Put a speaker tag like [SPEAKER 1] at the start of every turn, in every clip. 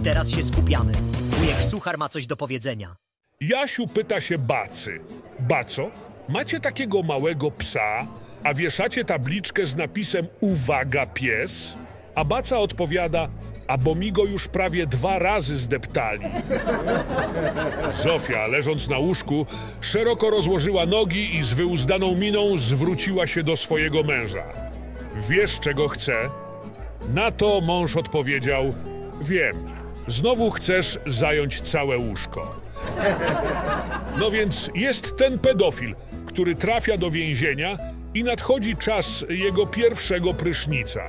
[SPEAKER 1] teraz się skupiamy. Wujek Suchar ma coś do powiedzenia.
[SPEAKER 2] Jasiu pyta się Bacy. Baco, macie takiego małego psa, a wieszacie tabliczkę z napisem Uwaga pies? A Baca odpowiada, a bo mi go już prawie dwa razy zdeptali. Zofia, leżąc na łóżku, szeroko rozłożyła nogi i z wyuzdaną miną zwróciła się do swojego męża. Wiesz, czego chcę? Na to mąż odpowiedział: Wiem, znowu chcesz zająć całe łóżko. No więc jest ten pedofil, który trafia do więzienia i nadchodzi czas jego pierwszego prysznica.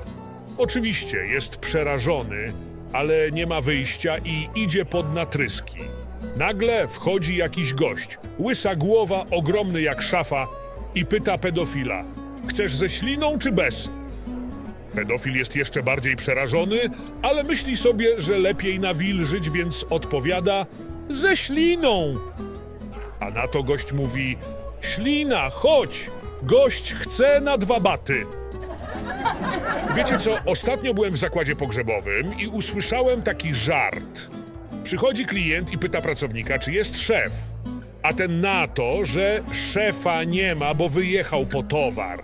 [SPEAKER 2] Oczywiście jest przerażony, ale nie ma wyjścia i idzie pod natryski. Nagle wchodzi jakiś gość, łysa głowa, ogromny jak szafa i pyta pedofila: Chcesz ze śliną czy bez? Pedofil jest jeszcze bardziej przerażony, ale myśli sobie, że lepiej nawilżyć, więc odpowiada: Ze śliną! A na to gość mówi: Ślina, chodź! Gość chce na dwa baty. Wiecie co? Ostatnio byłem w zakładzie pogrzebowym i usłyszałem taki żart. Przychodzi klient i pyta pracownika, czy jest szef. A ten na to, że szefa nie ma, bo wyjechał po towar.